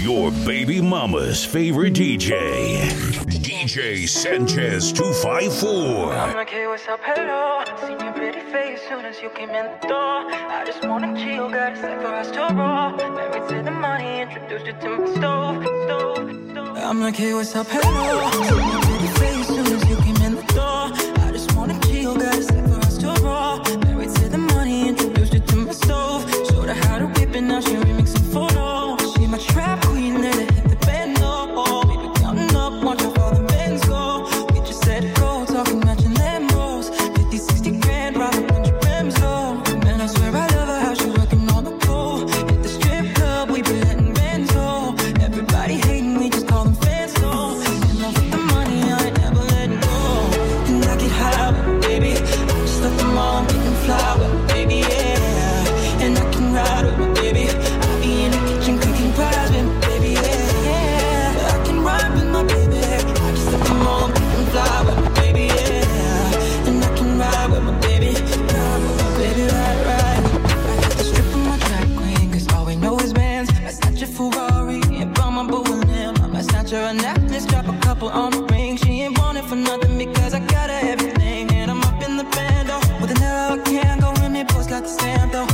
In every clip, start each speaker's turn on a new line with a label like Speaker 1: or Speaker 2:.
Speaker 1: Your baby mama's favorite DJ, DJ Sanchez 254.
Speaker 2: I'm like, hey, what's up? Hello. Seen your pretty face soon as you came in the door. I just wanna chill, got a set for us to roll. Married to the money, introduced you to my stove, stove, stove. I'm like, hey, what's up? Hello. Seen your pretty face soon as you came in drop a couple on the ring. She ain't want it for nothing because I got her everything. And I'm up in the band, oh, with an arrow I can go in me, boys got a stand, though.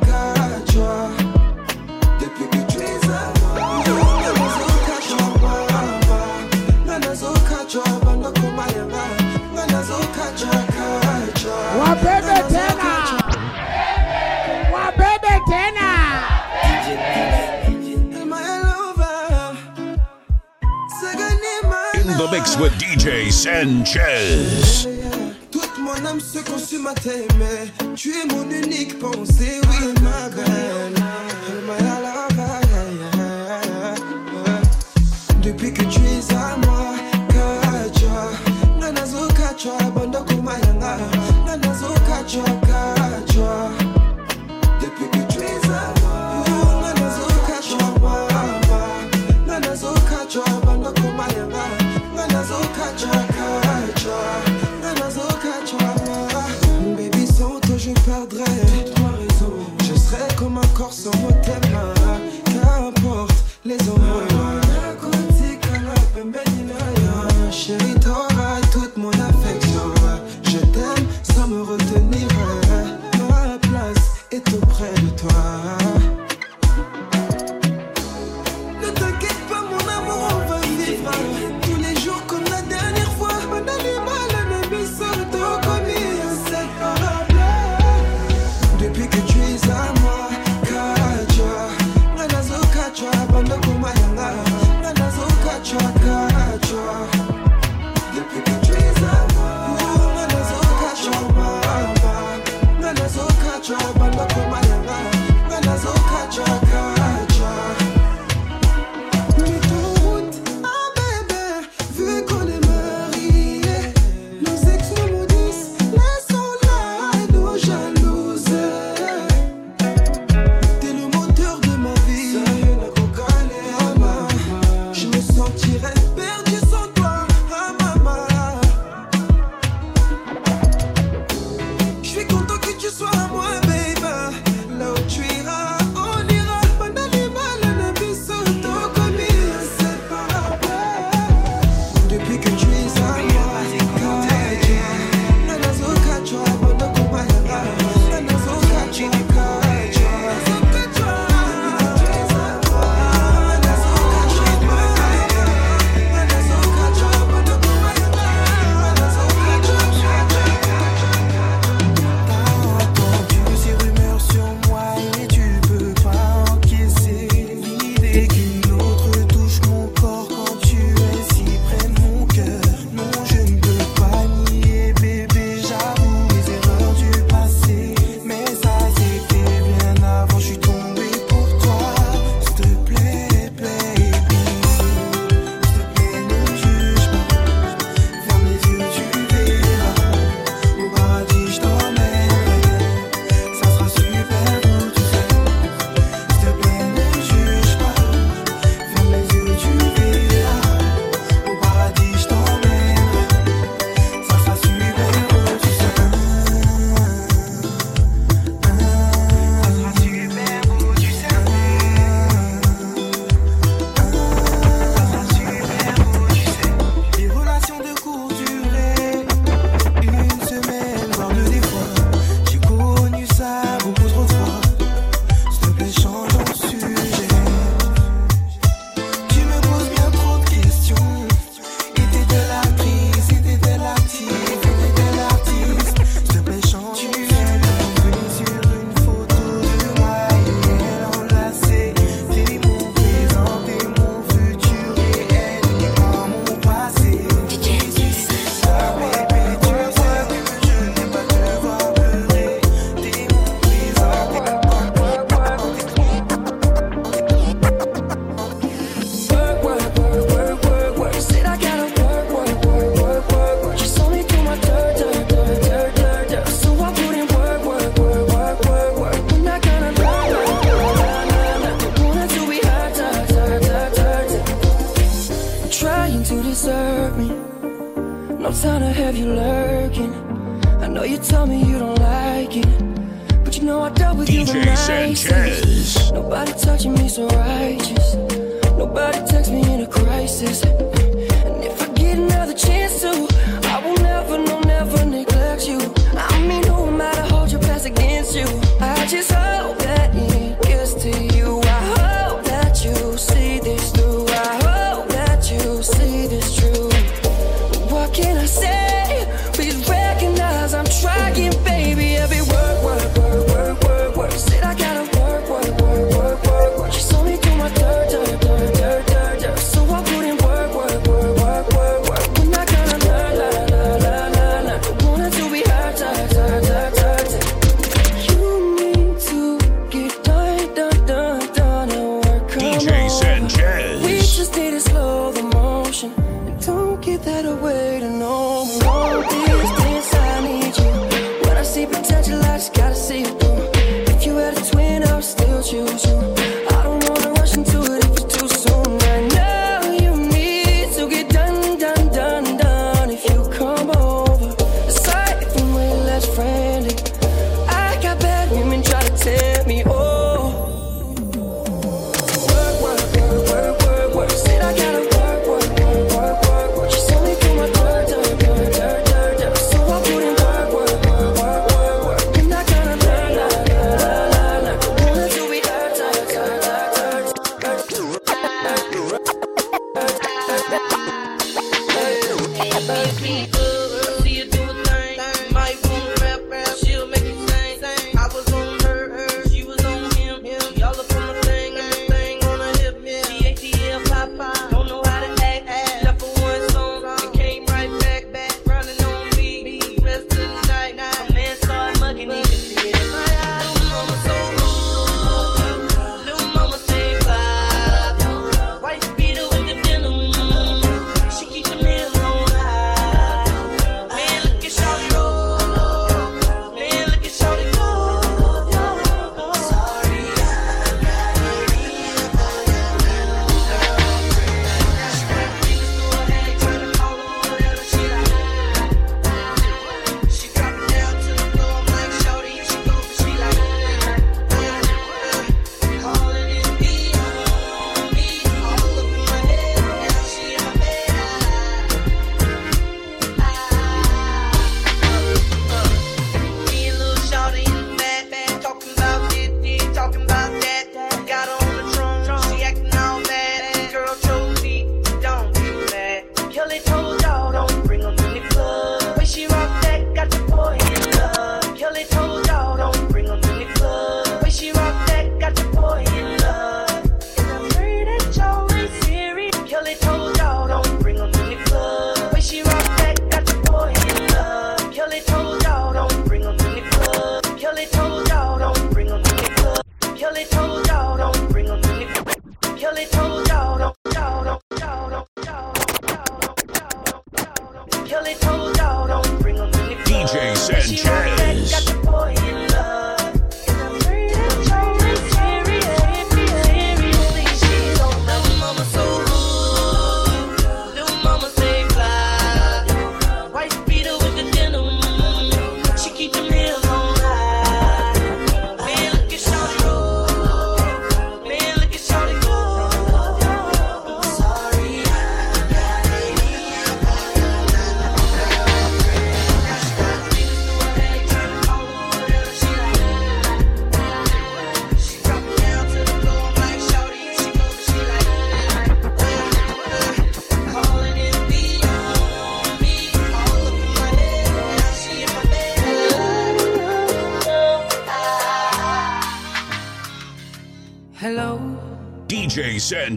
Speaker 2: the
Speaker 3: mix with DJ Sanchez.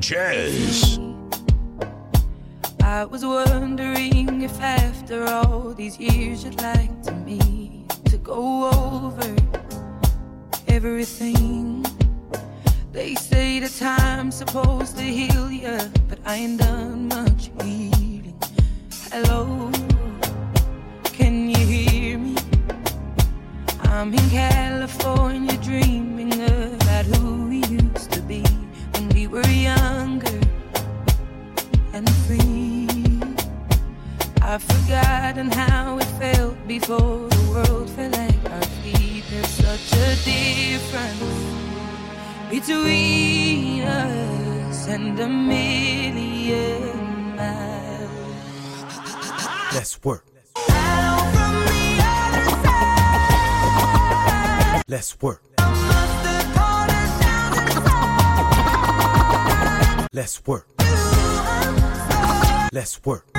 Speaker 4: Sanchez.
Speaker 2: Between us and a million miles.
Speaker 5: Let's work. Let's work. Let's work. Let's work.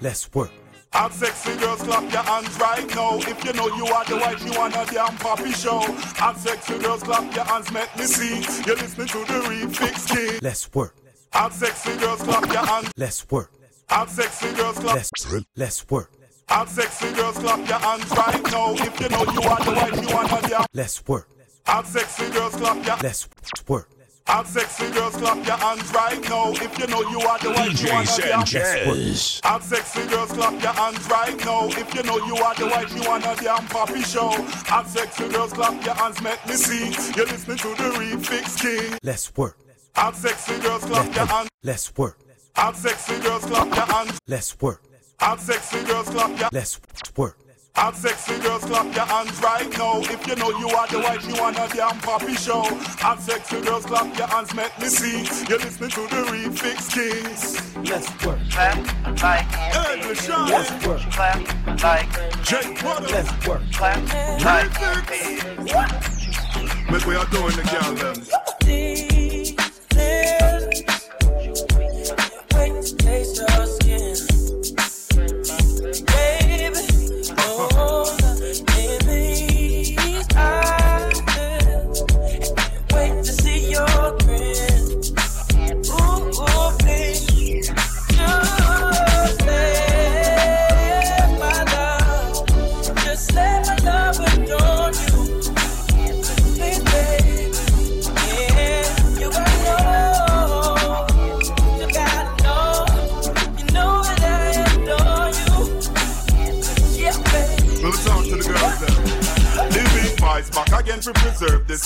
Speaker 5: Let's work.
Speaker 6: All sexy girls, clap your hands right now. If you know you are the wife, you want a damn poppy show. All sexy girls, clap your hands, make me see. You're listening to the Refix King.
Speaker 5: Let's work.
Speaker 6: All sexy girls, clap your hands.
Speaker 5: Let's work.
Speaker 6: All sexy girls, clap.
Speaker 5: Let's let's work.
Speaker 6: All sexy girls, clap your hands right now. If you know you are the wife, you want a damn.
Speaker 5: Let's work.
Speaker 6: All sexy girls, clap your.
Speaker 5: Let's work.
Speaker 6: All sexy girls, clap your hands right now. If you know you are the wife, you
Speaker 1: DJ
Speaker 6: want a damn.
Speaker 1: Sanchez.
Speaker 6: All sexy girls, clap your hands right now. If you know you are the wife, you want a damn poppy show. All sexy girls, clap your hands, make me see. You're listening to the Refix King.
Speaker 5: Let's work.
Speaker 6: All sexy girls, clap your hands.
Speaker 5: Let's work.
Speaker 6: All sexy girls, clap your hands.
Speaker 5: Let's work.
Speaker 6: All sexy girls, clap your.
Speaker 5: Let's work.
Speaker 6: All sexy girls, clap your hands right now. If you know you are the wife, you want a damn poppy show. All sexy girls, clap your hands, make me see. You're listening to the Refix Kings.
Speaker 5: Let's work.
Speaker 7: Clap like
Speaker 6: Hey, Deshaun.
Speaker 5: Let's work.
Speaker 7: clap like
Speaker 6: Jake Butter.
Speaker 5: Let's work.
Speaker 7: clap like
Speaker 6: Make we are doing the girl them.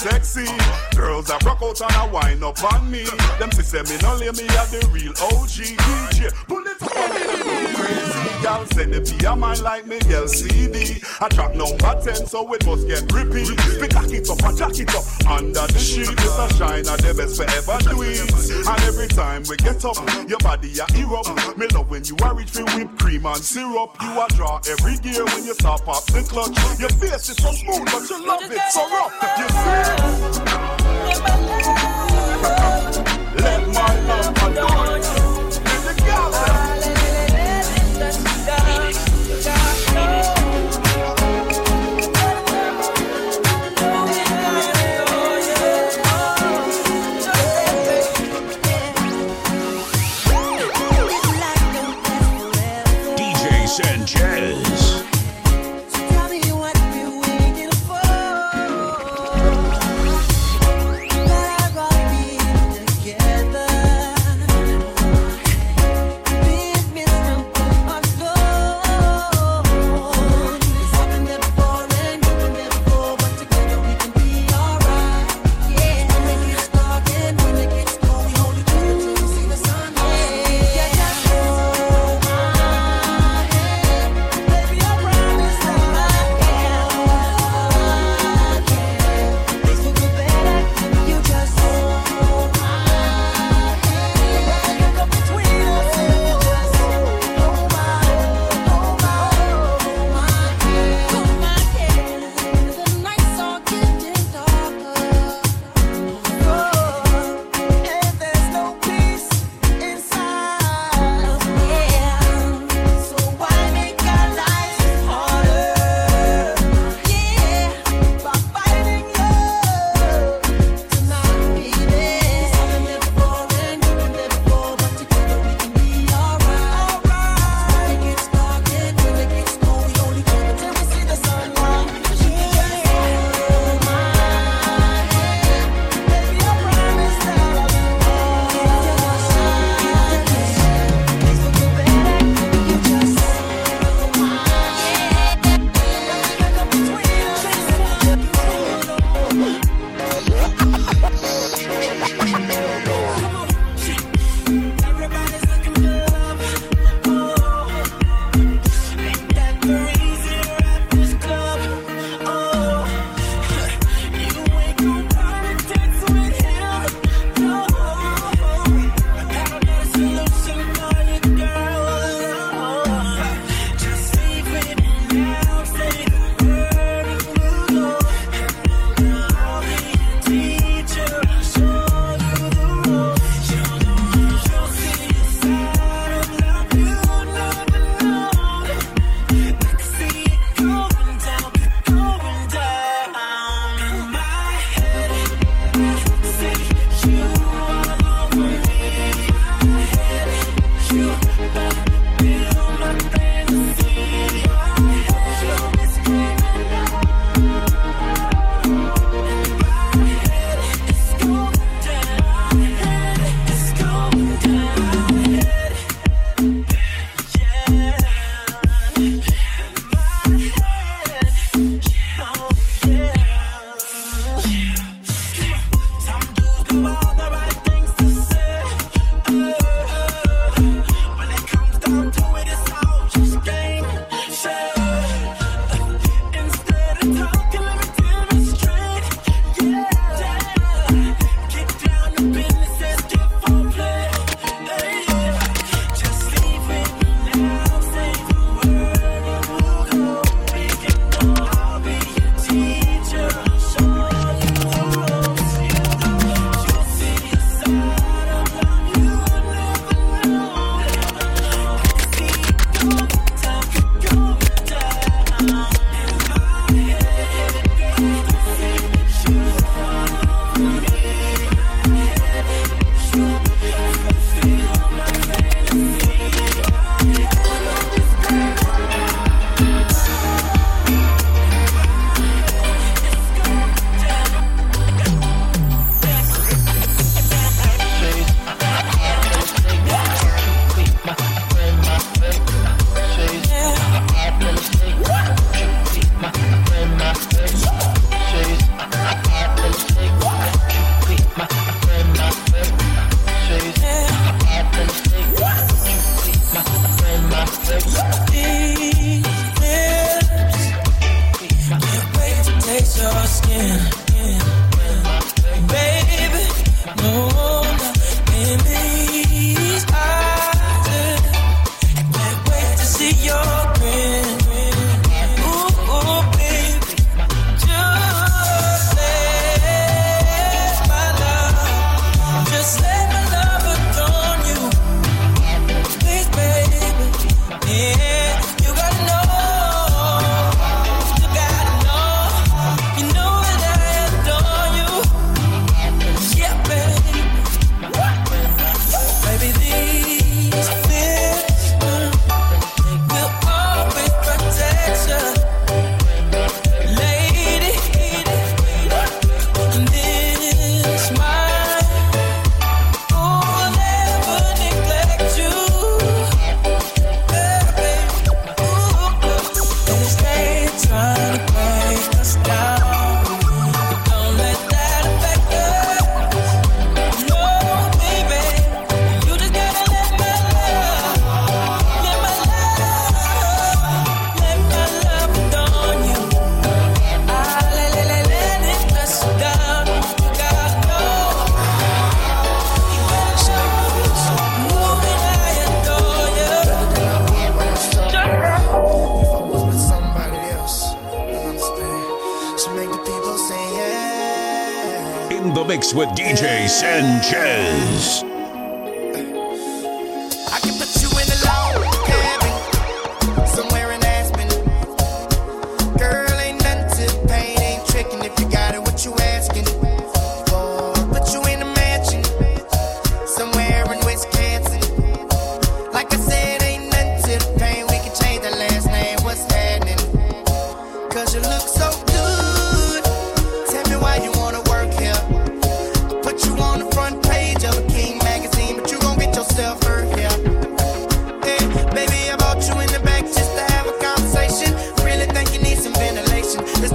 Speaker 6: Sexy. Girls that rock out and a wine up on me. Them say me no lay me at the real OG DJ. Y'all send it via mine like me LCD. I track number 10 so it must get repeat. We jack it up and jack it up under the sheet. It's a shine and the best forever do it. And every time we get up, your body a erupt. Me love when you are reach for whipped cream and syrup. You a draw every gear when you stop up the clutch. Your face is so smooth, but you love it so rough. You see?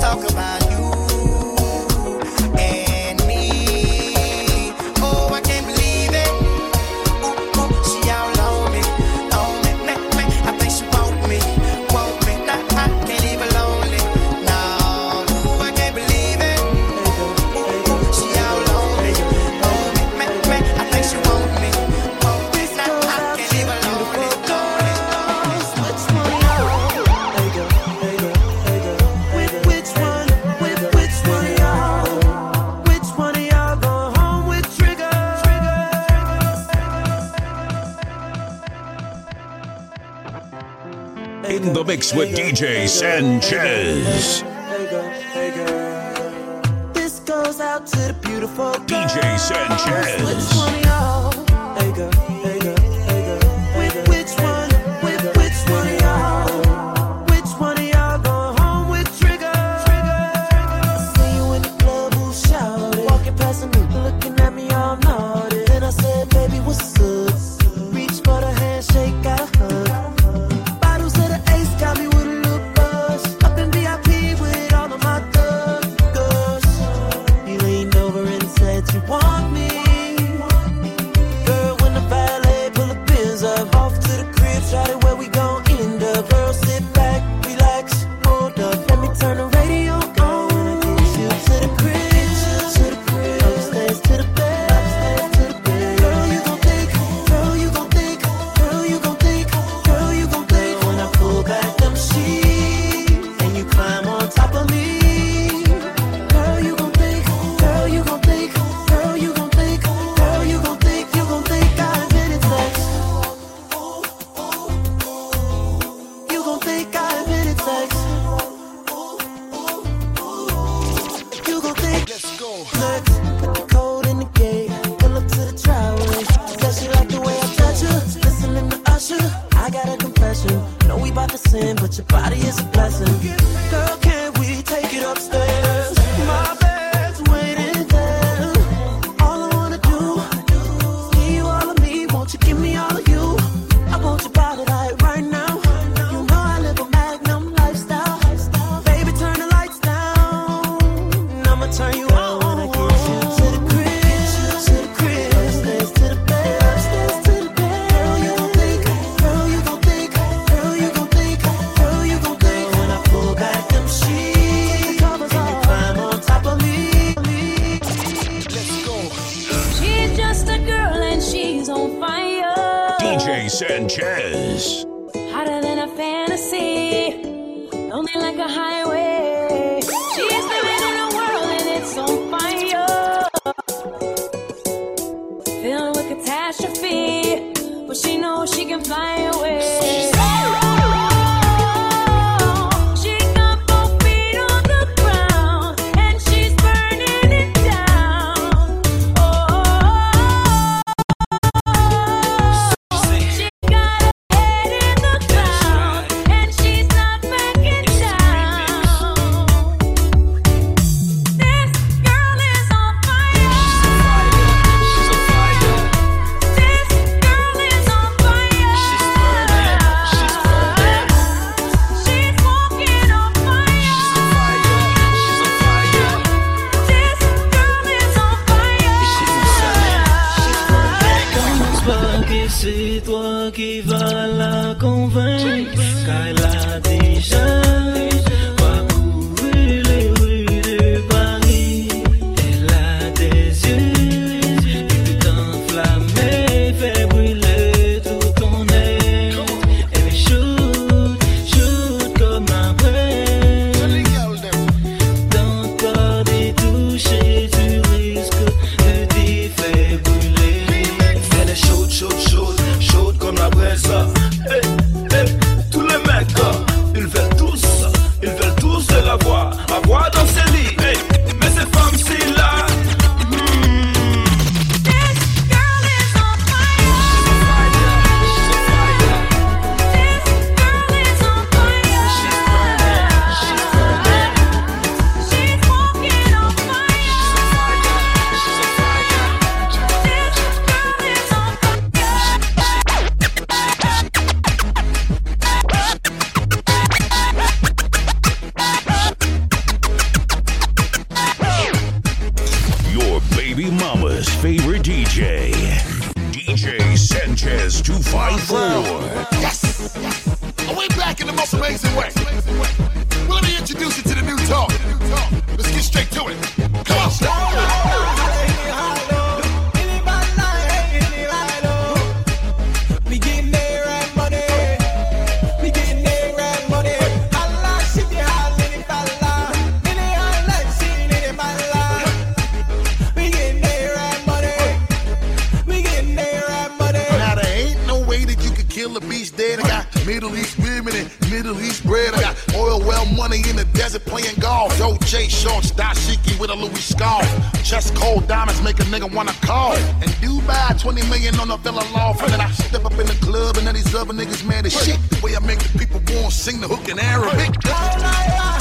Speaker 8: Talk about
Speaker 9: with
Speaker 1: DJ Sanchez. Sanchez.
Speaker 10: Hotter than a fantasy, lonely like a highway. She's living in a world and it's on fire. Filled with catastrophe, but she knows she can fly. head.
Speaker 11: I got Middle East women and Middle East bread. I got oil well money in the desert playing golf. Yo, Jay shorts, dashiki with a Louis scarf. Chest cold diamonds make a nigga wanna call. And Dubai, 20 million on a fella law. And then I step up in the club and then these other niggas mad as shit. The way I make the people want sing the hook in Arabic.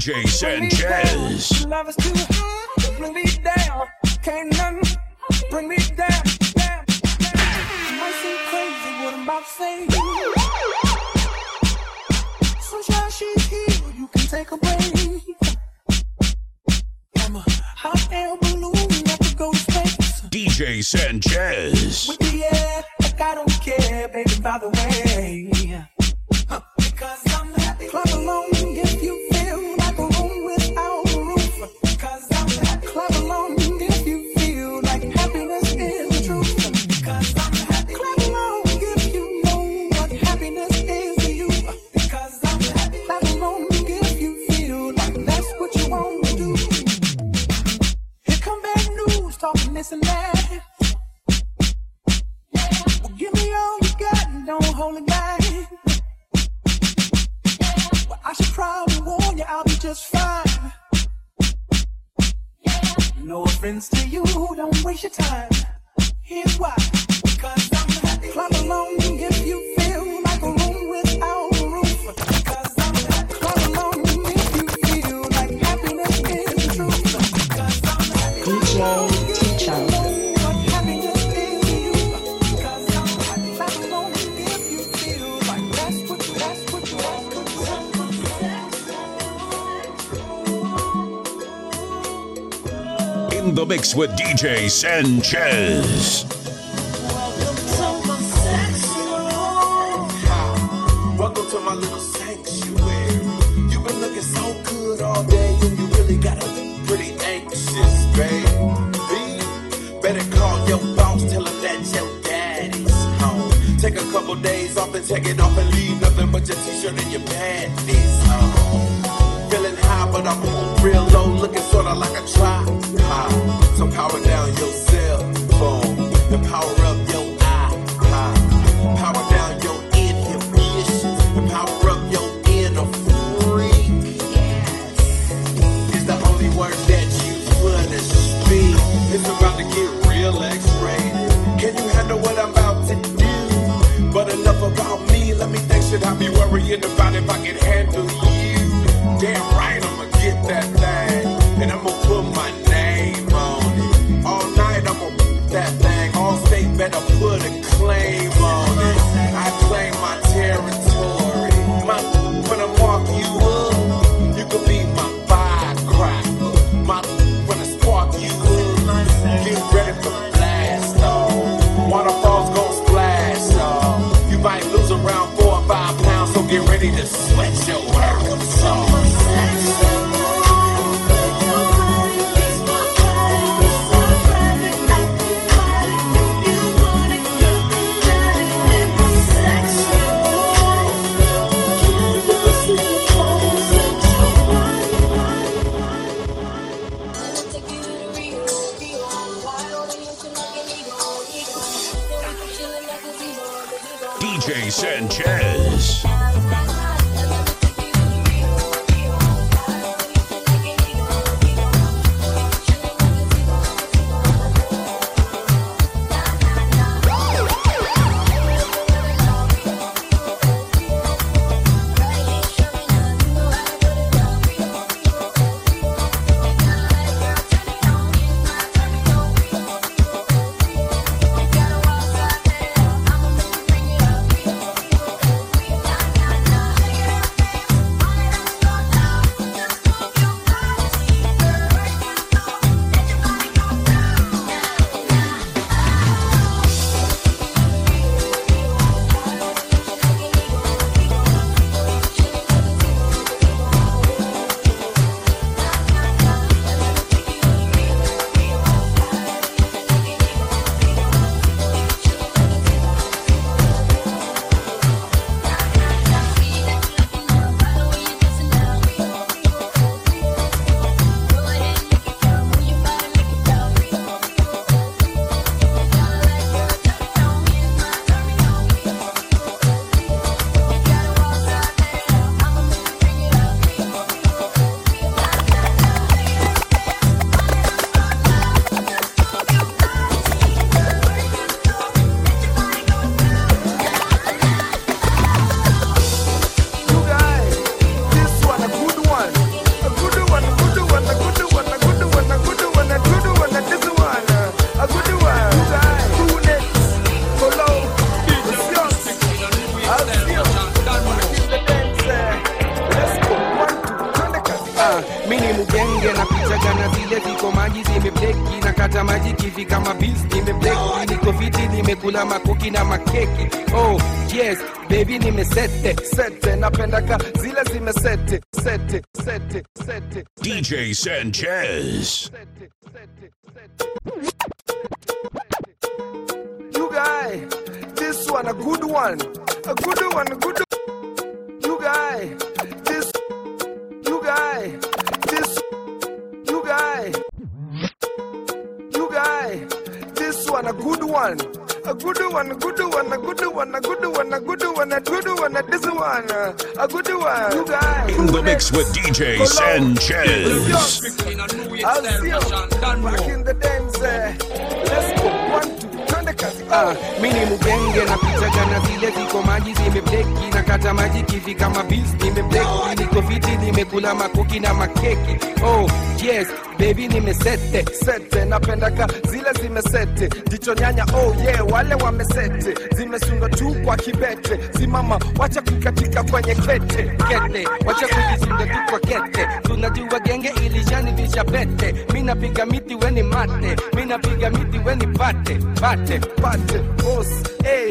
Speaker 9: DJ Sanchez.
Speaker 12: Love is too high, bring me down. Can't bring me down. seem crazy what I'm about to say. Sunshine, she's here, you can take a break. I'm a hot air balloon, go to space.
Speaker 9: DJ Sanchez.
Speaker 12: With the air, like I don't care, baby, by the way.
Speaker 10: With DJ Sanchez.
Speaker 13: Makuki na makeki oh yes baby nimesete sete napendaka zile zimesete sete sete sete
Speaker 10: DJ Sanchez.
Speaker 13: You guy, this one a good one, a good one, a good. You guy, this. You guy, this. You guy. You guy, this one a good one. A good one, a good one, a good one, a good one, a good one, a good one, a this one, a good one. You guys.
Speaker 10: In the mix with DJ Sanchez.
Speaker 13: Back in the times, let's go one, two, twende kazi. Na picha jana zile ziko maji zimebleki na kata maji kivi kama beast nimebleki niko makuki na makeki. Oh, yes baby nimesete sete, napendaka zile zimesete, ndicho nyanya oh yeah, wale wamesete, zimesunga tu kwa kibete. Simama, wacha kukatika kwenye kete. Kete, wacha kujisunga tu kwa kete. Tunajua genge ilijani vishapete, mina piga miti weni mate, mina miti weni pate. Pate pate boss hey.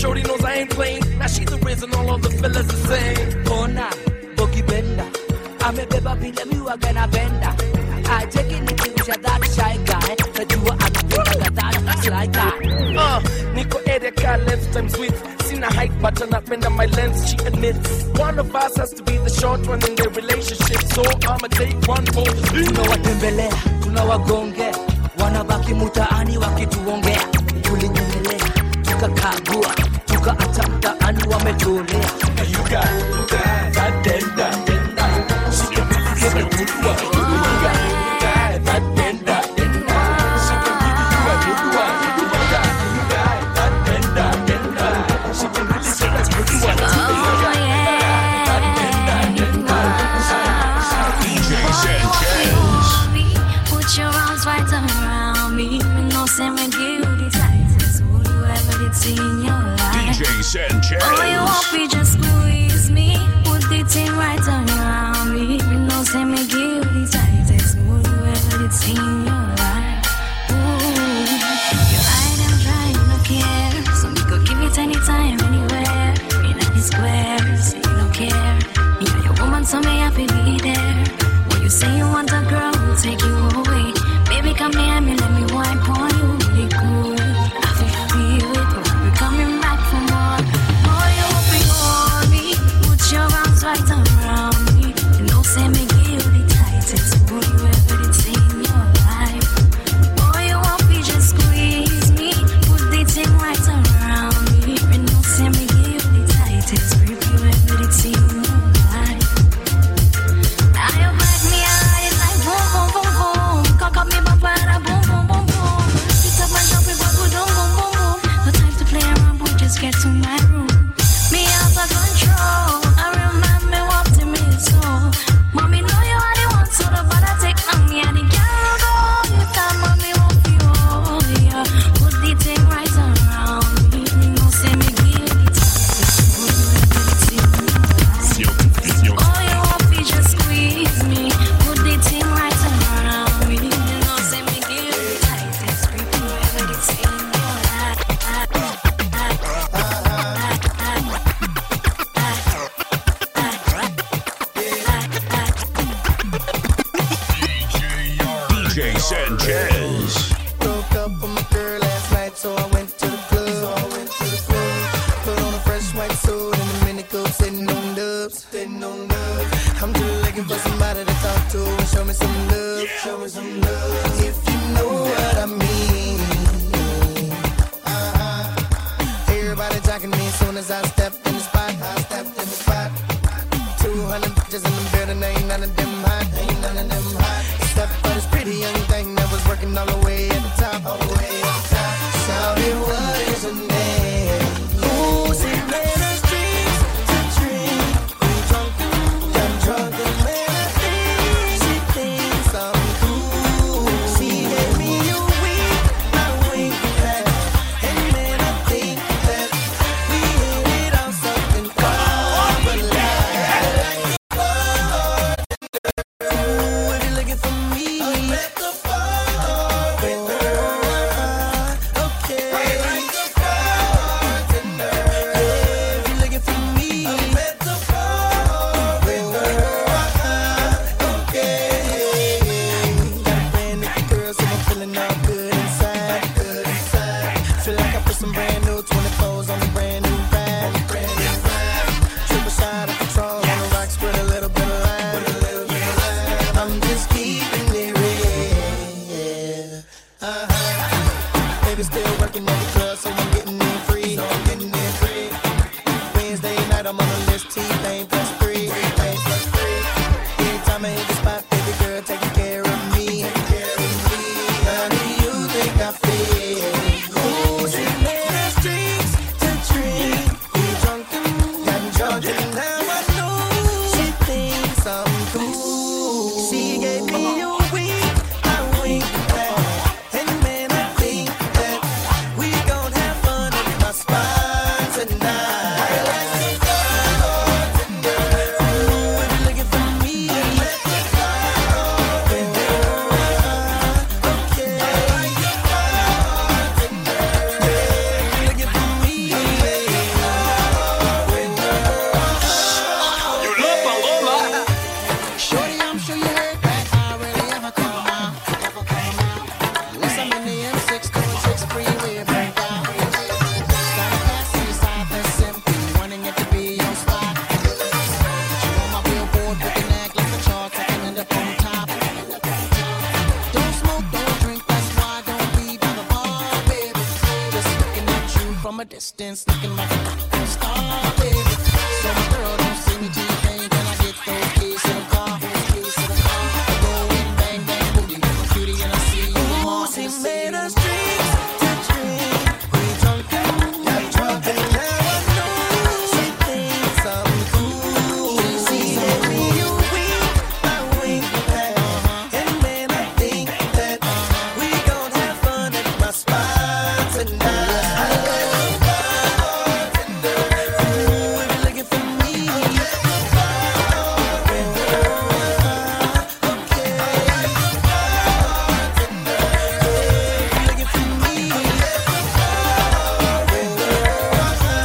Speaker 13: Shorty knows I ain't playing. Now she's the reason all of the
Speaker 14: fellas are saying. Bona, boogie bender." I'm a baby, be let me walk in a bender. I take it into that shy guy. That you are a good
Speaker 15: that
Speaker 16: sly guy.
Speaker 15: Uh, Nico Edeka, left time sweet. Seen a hike, but I'm not bend on my lens. She admits one of us has to be the short one in their relationship. So I'ma take one for
Speaker 16: Tunawatembelea, tunawagongea, wanabaki mutaani wakituongea
Speaker 8: muka atamka anuwa metone yuga zadenda sikepikeketutua